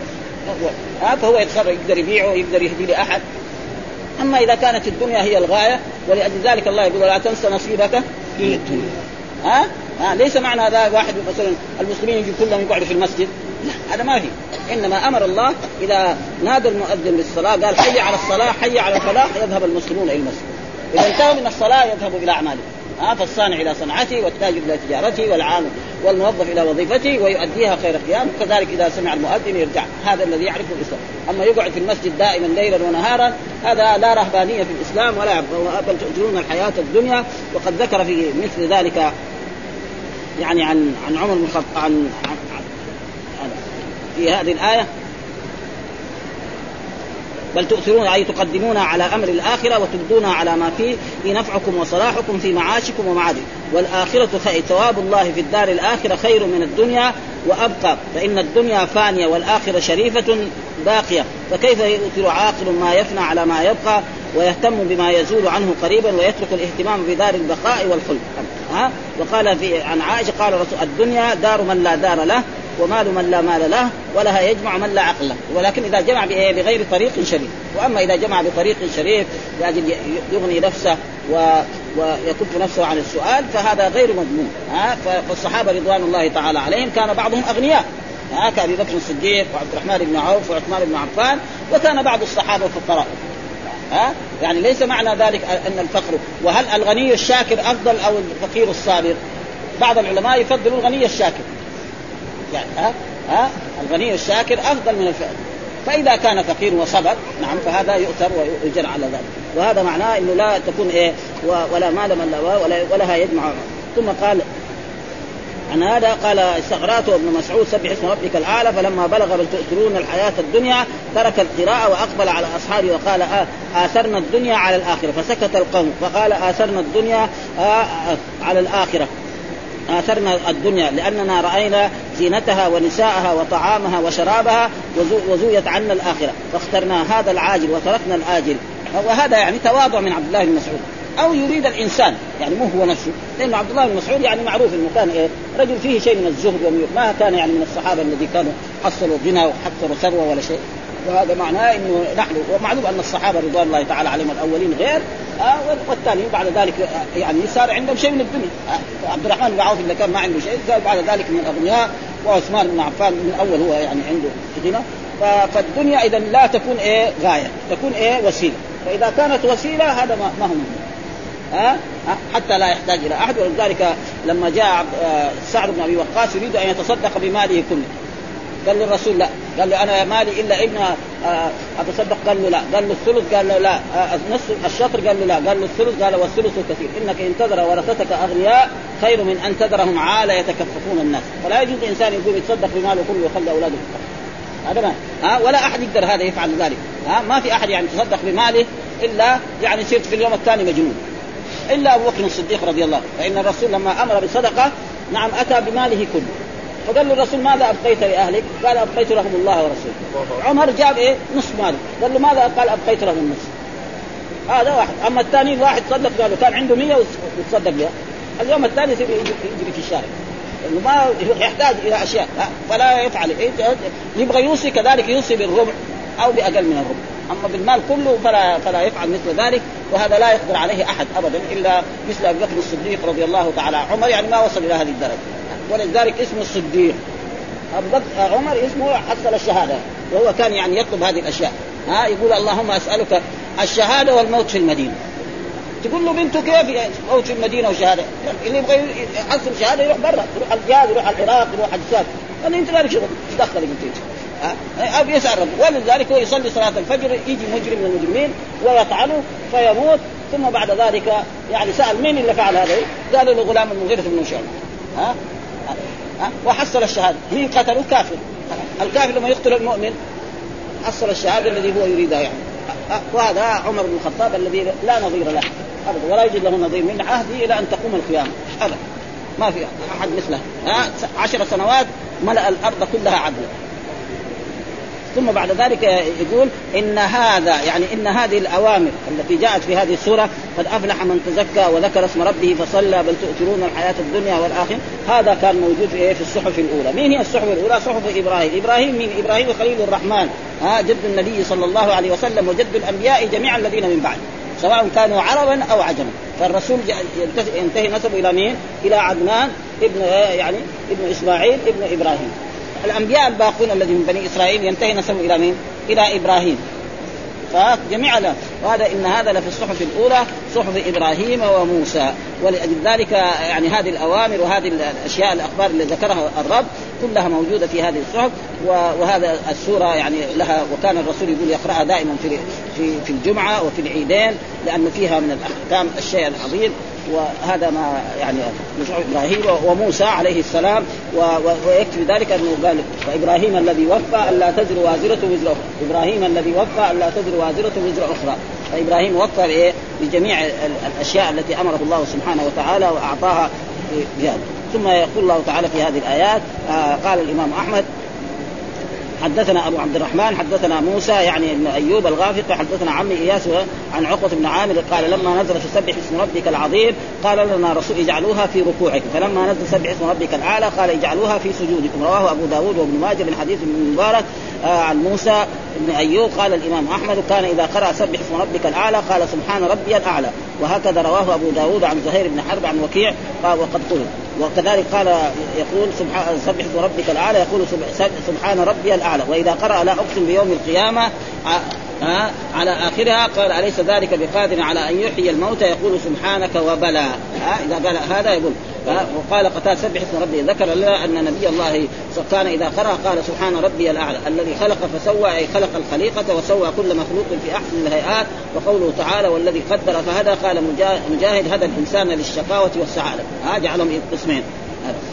فهو يتصرف يقدر يبيعه يقدر يهدي لأحد. أما إذا كانت الدنيا هي الغاية ولأجل ذلك الله يقول لا تنسى نصيبك من الدنيا. ها؟ آه ليس معنى هذا واحد مثلا المسلمين يجي كلهم يقعدوا في المسجد. لا هذا ما في. إنما أمر الله إذا نادى المؤذن بالصلاه قال حي على الصلاة حي على الفلاح يذهب المسلمون إلى المسجد. إذا انتهوا من الصلاة يذهبوا إلى أعمالهم. ها فالصانع إلى صنعته والتاجر إلى تجارته والعامل والموظف إلى وظيفته ويؤديها خير قيام وكذلك إذا سمع المؤذن يرجع. هذا الذي يعرف الإسلام. أما يقعد في المسجد دائما ليلا ونهارا هذا لا رهبانية في الإسلام ولا بل تؤجرون الحياة الدنيا. وقد ذكر في مثل ذلك يعني عن عن عمر بن عن, عن, في هذه الآية بل تؤثرون أي تقدمون على أمر الآخرة وتبدون على ما فيه في نفعكم وصلاحكم في معاشكم ومعادكم. والآخرة خير ثواب الله في الدار الآخرة خير من الدنيا وأبقى. فإن الدنيا فانية والآخرة شريفة باقية. فكيف يؤثر عاقل ما يفنى على ما يبقى ويهتم بما يزول عنه قريبا ويترك الاهتمام بدار البقاء والخلد ها؟ وقال في عن عائشة قال رسول الدنيا دار من لا دار له. ومال من لا مال له ولها يجمع من لا عقل له. ولكن إذا جمع بغير طريق شريف. وأما إذا جمع بطريق شريف لاجل يغني نفسه و... ويكف نفسه عن السؤال فهذا غير مضمون. ها؟ فالصحابة رضوان الله تعالى عليهم كان بعضهم أغنياء. ها؟ كابي بكر الصديق وعبد الرحمن بن عوف وعثمان بن عفان وكان بعض الصحابة فقراء. ها؟ يعني ليس معنى ذلك أن الفقر. وهل الغني الشاكر أفضل أو الفقير الصابر؟ بعض العلماء يفضلوا الغني الشاكر. يعني ها؟ ها؟ الغني الشاكر أفضل من الفقير. فإذا كان فقير وصبر نعم فهذا يؤثر ويجر على ذلك. وهذا معناه إنه لا تكون إيه ولا مال من لا ولا ولها يجمع. ثم قال عن هذا قال استغراته ابن مسعود سبح اسم ربك الأعلى فلما بلغ بل تؤثرون الحياة الدنيا ترك القراءة وأقبل على أصحابه وقال آه آثرنا الدنيا على الآخرة. فسكت القوم فقال آثرنا الدنيا آه على الآخرة. آثرنا الدنيا لأننا رأينا زينتها ونساءها وطعامها وشرابها وزويت عنا الآخرة. فاخترنا هذا العاجل وتركنا الآجل. وهذا يعني تواضع من عبد الله بن مسعود. أو يريد الإنسان يعني مو هو نفسه. لأنه عبد الله بن مسعود يعني معروف إنه كان إيه؟ رجل فيه شيء من الزهد ما كان يعني من الصحابة الذي كانوا حصلوا غنى وحصلوا ثروة ولا شيء. وهذا معناه إنه نحن ومعلوم أن الصحابة رضوان الله تعالى عليهم الأولين غير آه والثانيين بعد ذلك آه يعني صار عندهم شيء من الدنيا. آه عبد الرحمن بن عوف اللي كان ما عنده شيء صار بعد ذلك من الاغنياء وعثمان بن عفان من الأول هو يعني عنده غنى. فالدنيا إذا لا تكون إيه غاية تكون إيه وسيلة. فإذا كانت وسيلة هذا ما هو ها حتى لا يحتاج إلى أحد. ولذلك لما جاء آه، سعد بن أبي وقاص يريد أن يتصدق بماله كله. قال للرسول لا. قال له أنا مالي إلا ابن آه، أتصدق؟ قال له لا. قال له الثلث؟ قال له لا. آه، نصف الشطر؟ قال له لا. قال له الثلث؟ قال والثلث كثير. إنك إن تذر ورثتك أغنياء خير من أن تذرهم عالة يتكففون الناس. فلا يجوز إنسان يقوم يتصدق بماله كله ويخلي أولاده هذا ما. ها؟ ولا أحد يقدر هذا يفعل ذلك. ها؟ ما في أحد يعني يتصدق بماله إلا يعني صرت في اليوم الثاني مجنون. إلا أبو بكر الصديق رضي الله فإن الرسول لما أمر بصدقة نعم أتى بماله كله. فقال له الرسول ماذا أبقيت لأهلك؟ قال أبقيت لهم الله ورسوله. عمر جاب إيه؟ نصف ماله، قال له ماذا؟ قال أبقيت لهم النصف. هذا واحد، أما الثاني واحد صدق قالوا كان عنده 100 وتصدق بها. اليوم الثاني يجري في الشارع. انه ما يحتاج إلى أشياء فلا يفعل يبغى يوصي كذلك يوصي بالربع أو بأقل من الربع. أما بالمال كله فلا فلا يفعل مثل ذلك وهذا لا يقدر عليه أحد ابدا إلا مثل أبي بكر الصديق رضي الله تعالى عمر يعني ما وصل إلى هذه الدرجة ولذلك اسمه الصديق. ابو بكر عمر اسمه حصل الشهادة وهو كان يعني يطلب هذه الأشياء. ها يقول اللهم أسألك الشهادة والموت في المدينة. تقول له بنته كيف موت في المدينة وشهادة؟ اللي يبغى يحصل شهادة يروح برا يروح الجهاد يروح العراق يروح الجساد أنا أنت مالك شغل إيش دخلك انت أو يسأل ربه. ولذلك هو يصلي صلاة الفجر يجي مجرم من المجرمين ويطعنه فيموت. ثم بعد ذلك يعني سأل مين اللي فعل هذا؟ قالوا له غلام المغيرة بن شعبة ها؟ وحصل الشهادة. مين قتله؟ كافر الكافر لما يقتل المؤمن حصل الشهادة الذي هو يريدها يعني. وهذا عمر بن الخطاب الذي لا نظير له ابدا ولا يوجد له نظير من عهده إلى أن تقوم القيامة. ابدا. ما في أحد مثله. عشر سنوات ملأ الأرض كلها عدلا ثم بعد ذلك يقول إن هذا يعني إن هذه الأوامر التي جاءت في هذه السورة قد أفلح من تزكى وذكر اسم ربه فصلى بل تؤثرون الحياة الدنيا والآخرة. هذا كان موجود في إيه؟ الصحف الأولى، مين هي الصحف الأولى؟ صحف إبراهيم، إبراهيم من إبراهيم خليل الرحمن. ها جد النبي صلى الله عليه وسلم وجد الأنبياء جميع الذين من بعد سواء كانوا عربا أو عجما. فالرسول ينتهي نسبه إلى مين؟ إلى عدنان ابن يعني ابن إسماعيل ابن إبراهيم. الأنبياء الباقون الذين من بني إسرائيل ينتهي نسبه إلى مين؟ إلى إبراهيم. فجميع وهذا إن هذا لفي الصحف الأولى صحف إبراهيم وموسى. ولأجل ذلك يعني هذه الأوامر وهذه الأشياء الأخبار اللي ذكرها الرب كلها موجودة في هذه الصحف. وهذا السورة يعني لها وكان الرسول يقول يقرأها دائما في في في الجمعة وفي العيدين لأنه فيها من الأحكام الشيء العظيم. وهذا ما يعني إبراهيم وموسى عليه السلام ويكفي ذلك أنه قال وابراهيم الذي وفى الا تزر وازرة وزر أخرى. إبراهيم الذي وفى الا تزر وازرة وزر أخرى. فإبراهيم وفى؟ بجميع الأشياء التي أمره الله سبحانه وتعالى وأعطاها ثم يقول الله تعالى في هذه الآيات آه قال الإمام أحمد حدثنا أبو عبد الرحمن حدثنا موسى يعني ابن أيوب الغافق حدثنا عمي إياس عن عقبة بن عامر قال لما نزل سبح اسم ربك العظيم قال لنا رسول اجعلوها في ركوعكم. فلما نزل سبح اسم ربك الأعلى قال اجعلوها في سجودكم. رواه أبو داود وابن ماجه من حديث ابن مبارك آه عن موسى بن أيوب قال الإمام أحمد كان إذا قرأ سبح اسم ربك الأعلى قال سبحان ربي الأعلى. وهكذا رواه أبو داود عن زهير بن حرب عن وكيع وقد قل وكذلك قال يقول سبحان سبح ربك الأعلى يقول سبحان ربي الأعلى. وإذا قرأ لا أقسم بيوم القيامة ها على آخرها قال أليس ذلك بقادر على أن يحيي الموتى؟ يقول سبحانك وبلى. ها إذا قال هذا يقول وقال قتال سبح اسم ربي. ذكر لنا أن نبي الله كان إذا قرأ قال سبحان ربي الأعلى. الذي خلق فسوى أي خلق الخليقة وسوى كل مخلوق في أحسن الهيئات. وقوله تعالى والذي قدر فهدى قال مجاهد هدى الإنسان للشقاوة والسعادة. ها جعلهم قسمين.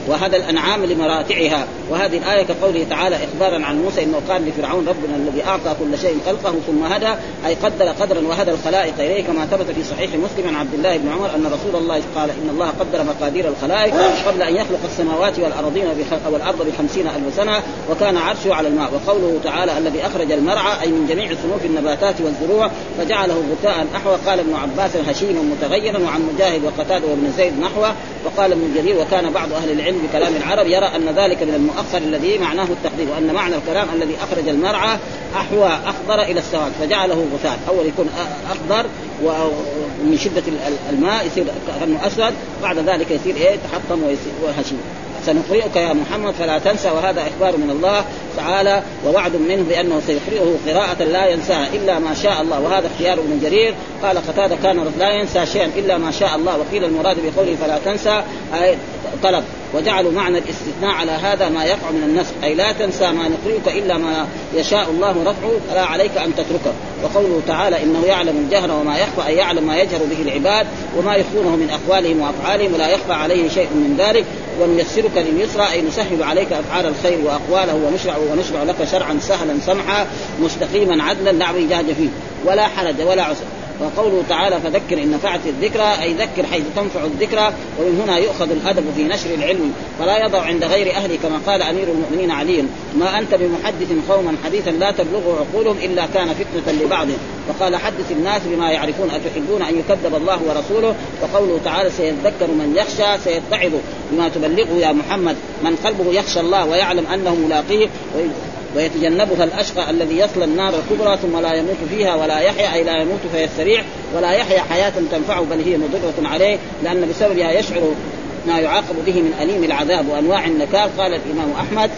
وهذا الأنعام لمراتعها. وهذه الآية كقوله تعالى إخبارا عن موسى إنه قال لفرعون ربنا الذي أعطى كل شيء خلقه ثم هدى أي قدر قدرا وهدى الخلائق اليه كما ثبت في صحيح مسلم عن عبد الله بن عمر أن رسول الله قال إن الله قدر مقادير الخلائق قبل أن يخلق السماوات والأرضين والأرض بخمسين ألف سنة وكان عرشه على الماء. وقوله تعالى الذي أخرج المرعى أي من جميع صنوف النباتات والزروع فجعله غثاء نحو قال ابن عباس هشيما متغيرا وعن مجاهد وقتاده وابن زيد نحوه وقال ابن جرير وكان بعض أهل العلم بكلام العرب يرى أن ذلك من المؤخر الذي معناه التقدير وأن معنى الكلام الذي أخرج المرعى أحوى أخضر إلى السواد فجعله غثاء. أول يكون أخضر ومن شدة الماء يصير كأنه أسود بعد ذلك يصير إيه؟ تحطم وهشيم. سنقرئك يا محمد فلا تنسى وهذا إخبار من الله تعالى ووعد منه بأنه سيقرئه قراءة لا ينساها إلا ما شاء الله وهذا اختيار ابن جرير. قال قتادة كان لا ينسى شيئا إلا ما شاء الله وقيل المراد بقوله فلا تنسى طلب. وجعلوا معنى الاستثناء على هذا ما يقع من النسخ. أي لا تنسى ما نقرئك إلا ما يشاء الله رفعه فلا عليك أن تتركه. وقوله تعالى إنه يعلم الجهر وما يخفى أي يعلم ما يجهر به العباد وما يخفونه من أقوالهم وأفعالهم ولا يخفى عليه شيء من ذلك. ونيسرك لليسرى أي نسهل عليك أفعال الخير وأقواله ونشرع ونشرع لك شرعا سهلا سمحا مستقيما عدلا لا اعوجاج فيه. ولا حرج ولا عسر. وقوله تعالى فذكر إن نفعت الذكرى أي ذكر حيث تنفع الذكرى ومن هنا يؤخذ الأدب في نشر العلم. فلا يضع عند غير اهله كما قال أمير المؤمنين علي ما أنت بمحدث قوما حديثا لا تبلغه عقولهم إلا كان فتنة لبعضهم وقال حدث الناس بما يعرفون أتحبون أن يكذب الله ورسوله؟ وقوله تعالى سيذكر من يخشى سيتعظ بما تبلغه يا محمد من قلبه يخشى الله ويعلم أنه ملاقيه. ويتجنبها الأشقى الذي يصل النار الكبرى ثم لا يموت فيها ولا يحيا أي لا يموت فيستريع ولا يحيا حياة تنفعه بل هي مضرة عليه لأن بسببها يشعر ما يعاقب به من أليم العذاب وأنواع النكال قال الإمام أحمد.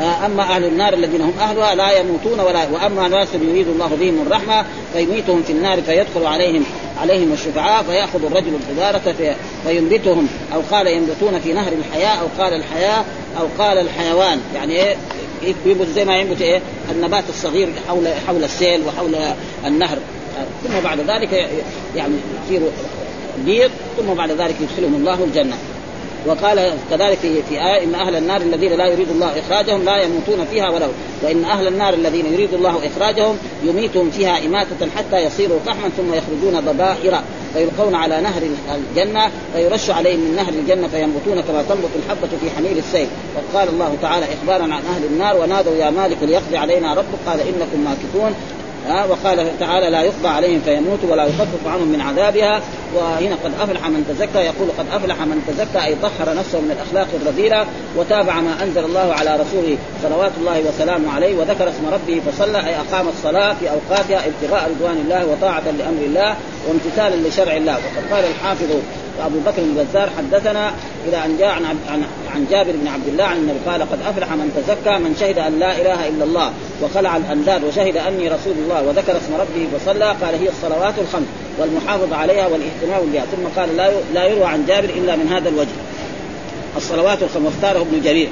آه، أما أهل النار الذين هم أهلها لا يموتون ولا وأما ناس يريد الله بهم الرحمة فيميتهم في النار فيدخل عليهم عليهم الشفعاء فيأخذ الرجل الحجارة في فينبتهم أو قال ينبتون في نهر الحياة أو قال الحياة أو قال الحيوان. يعني إيه؟ ينبت زي ما ينبت إيه؟ النبات الصغير حول حول السيل وحول النهر. ثم بعد ذلك يعني يصير بيض ثم بعد ذلك يدخلهم الله الجنة. وقال كذلك في في آية إن أهل النار الذين لا يريد الله إخراجهم لا يموتون فيها ولو. وإن أهل النار الذين يريد الله إخراجهم يميتهم فيها إماتة حتى يصيروا فحما ثم يخرجون ضبائر. فيلقون على نهر الجنة فيرش عليهم من نهر الجنة فينبتون كما تنبت الحبة في حميل السيل. وقال الله تعالى إخبارا عن أهل النار ونادوا يا مالك ليقضي علينا ربك قال إنكم ماكثون. ها وقال تعالى لا يقضى عليهم فيموتوا ولا يخفف عنهم من عذابها. وهنا قد أفلح من تزكى يقول قد أفلح من تزكى أي طهر نفسه من الأخلاق الرذيلة وتابع ما أنزل الله على رسوله صلوات الله وسلامه عليه وذكر اسم ربه فصلى أي أقام الصلاة في أوقاتها ابتغاء رضوان الله وطاعة لأمر الله وامتثالا لشرع الله. وقد قال الحافظ وابو بكر البزار حدثنا إلى أن جاء عن عن, عن جابر بن عبد الله عن النبي قال قد أفلح من تزكى من شهد أن لا إله إلا الله وخلع الأنداد وشهد أني رسول الله وذكر اسم ربه فصلى قال هي الصلوات الخمس والمحافظه عليها والإهتمام بها. ثم قال لا لا يروى عن جابر إلا من هذا الوجه. الصلوات الخمس واختاره ابن جرير.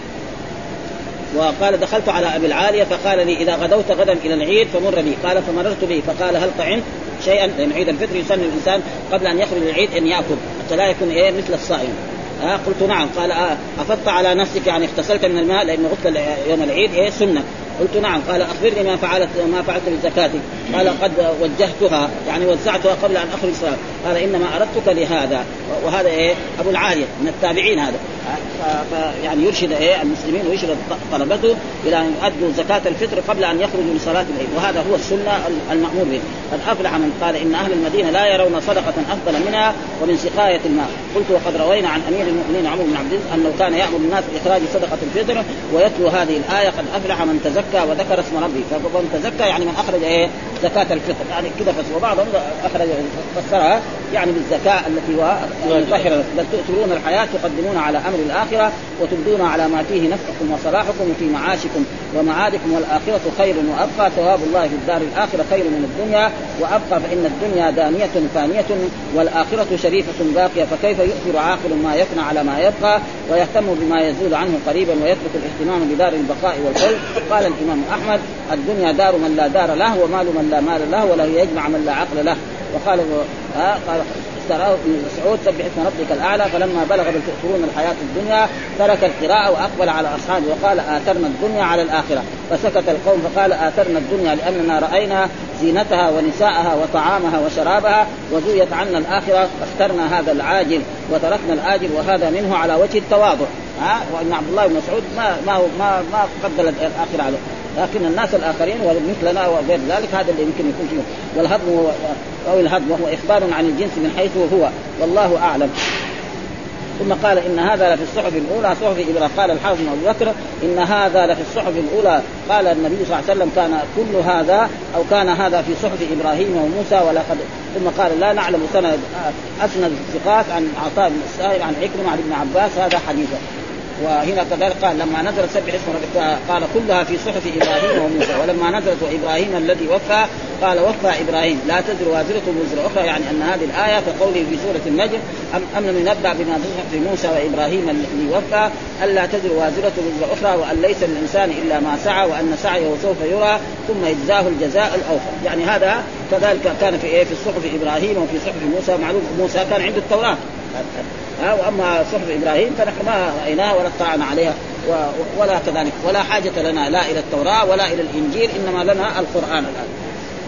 وقال دخلت على أبي العالية فقال لي إذا غدوت غدا إلى العيد فمر بي قال فمررت به فقال هل طعمت؟ شيئا لأن عيد الفطر يسن الإنسان قبل أن يخرج للعيد أن يأكل حتى لا يكون إيه مثل الصائم. آه قلت نعم. قال آه أفضت على نفسك يعني اغتسلت من الماء لأن غسل يوم العيد إيه سنة. قلت نعم. قال أخبرني ما فعلت ما فعلت بزكاتي قال قد وجهتها يعني وزعتها قبل أن أخرج صلاة. قال إنما أردتك لهذا. وهذا إيه؟ أبو العالية من التابعين هذا. فيعني يرشد إيه؟ المسلمين ويرشد طلبته إلى أن يؤدوا زكاة الفطر قبل أن يخرجوا لصلاه العيد. وهذا هو السنة المأمور به. قد أفلح من قال إن أهل المدينة لا يرون صدقة أفضل منها ومن سقاية الماء. قلت وقد روينا عن أمير المؤمنين عمرو بن عبد العزيز أنه كان يأمر الناس بإخراج صدقة الفطر ويتلو هذه الآية قد أفلح من تزكى وذكر اسم ربه. فمن تزكى يعني من أخرج إيه؟ زكاة الفطر. يعني كذا بس. وبعضهم أخرج فسرها. يعني بالزكاة التي هو مطهره بل تؤثرون الحياة تقدمون على أمر الآخرة وتبدون على ما فيه نفعكم وصلاحكم وفي معاشكم. ومعادكم والآخرة خير وأبقى. ثواب الله في الدار الآخرة خير من الدنيا وأبقى. فإن الدنيا دانية فانية والآخرة شريفة باقية. فكيف يؤثر عاقل ما يفنى على ما يبقى؟ ويهتم بما يزول عنه قريبا ويترك الاهتمام بدار البقاء والخلد قال الإمام أحمد الدنيا دار من لا دار له ومال من لا مال له وله يجمع من لا عقل له. وقال ها؟ قال تراه ابن مسعود سبح اسم ربك الأعلى فلما بلغ بل تؤثرون الحياة الدنيا ترك القراءة وأقبل على أصحابه وقال آثرنا الدنيا على الآخرة. فسكت القوم فقال آثرنا الدنيا لأننا رأينا زينتها ونساءها وطعامها وشرابها وزويت عنا الآخرة فاخترنا هذا العاجل وتركنا الآجل وهذا منه على وجه التواضع. ها؟ وإن عبد الله بن مسعود ما ما ما ما قدر الآخرة عليه. لكن الناس الآخرين ومثلنا وغير ذلك هذا اللي يمكن يكون فيه. والهضم هو أو الهضم وهو إخبار عن الجنس من حيث هو. والله أعلم. ثم قال إن هذا لفي الصحف الأولى. صحف إبراهيم. قال الحافظ أبو بكر إن هذا لفي الصحف الأولى. قال النبي صلى الله عليه وسلم كان كل هذا أو كان هذا في صحف إبراهيم وموسى ولقد ثم قال لا نعلم سند أسند الثقات عن عطاء بن السائب عن عكرمة عن ابن عباس. هذا حديثا وهنا كذلك قال لما نزل سبح اسم ربك قال كلها في صحف إبراهيم وموسى. ولما نزلت إبراهيم الذي وفى قال وفى إبراهيم. لا تزر وازرة وزر أخرى يعني أن هذه الآية كقوله في سورة النجم ام أم لم ينبأ بما في موسى وإبراهيم الذي وفى الا تزر وازرة وزر أخرى وأن ليس للانسان إلا ما سعى وأن سعيه سوف يرى ثم يجزاه الجزاء الأوفى. يعني هذا كذلك كان في إيه؟ في صحف إبراهيم وفي صحف موسى. معروف موسى كان عنده التوراة. ها وأما صحف إبراهيم فنحن ما رأيناها ولا اطلعنا عليها ولا كذلك ولا حاجة لنا لا إلى التوراة ولا إلى الإنجيل إنما لنا القرآن الآن.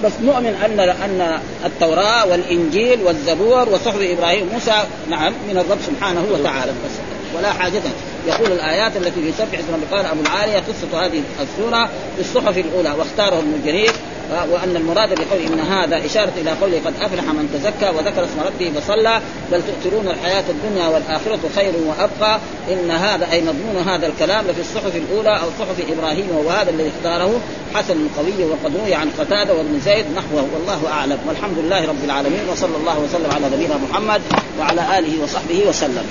بس نؤمن ان أن التوراة والإنجيل والزبور وصحف إبراهيم موسى نعم من الرب سبحانه وتعالى بس. ولا حاجة. يقول الآيات التي في سبع قال ابو العالية قصة هذه السورة في الصحف الأولى واختاره ابن جرير وأن المراد بقول إن هذا إشارة إلى قوله قد أفلح من تزكى وذكر اسم ربه فصلى بل تؤثرون الحياة الدنيا والآخرة خير وأبقى. إن هذا أي مضمون هذا الكلام لفي الصحف الأولى أو صحف إبراهيم وهذا الذي اختاره حسن قوي وقد روي عن قتادة وابن زيد نحوه. والله أعلم. والحمد لله رب العالمين وصلى الله وسلم على نبينا محمد وعلى آله وصحبه وسلم.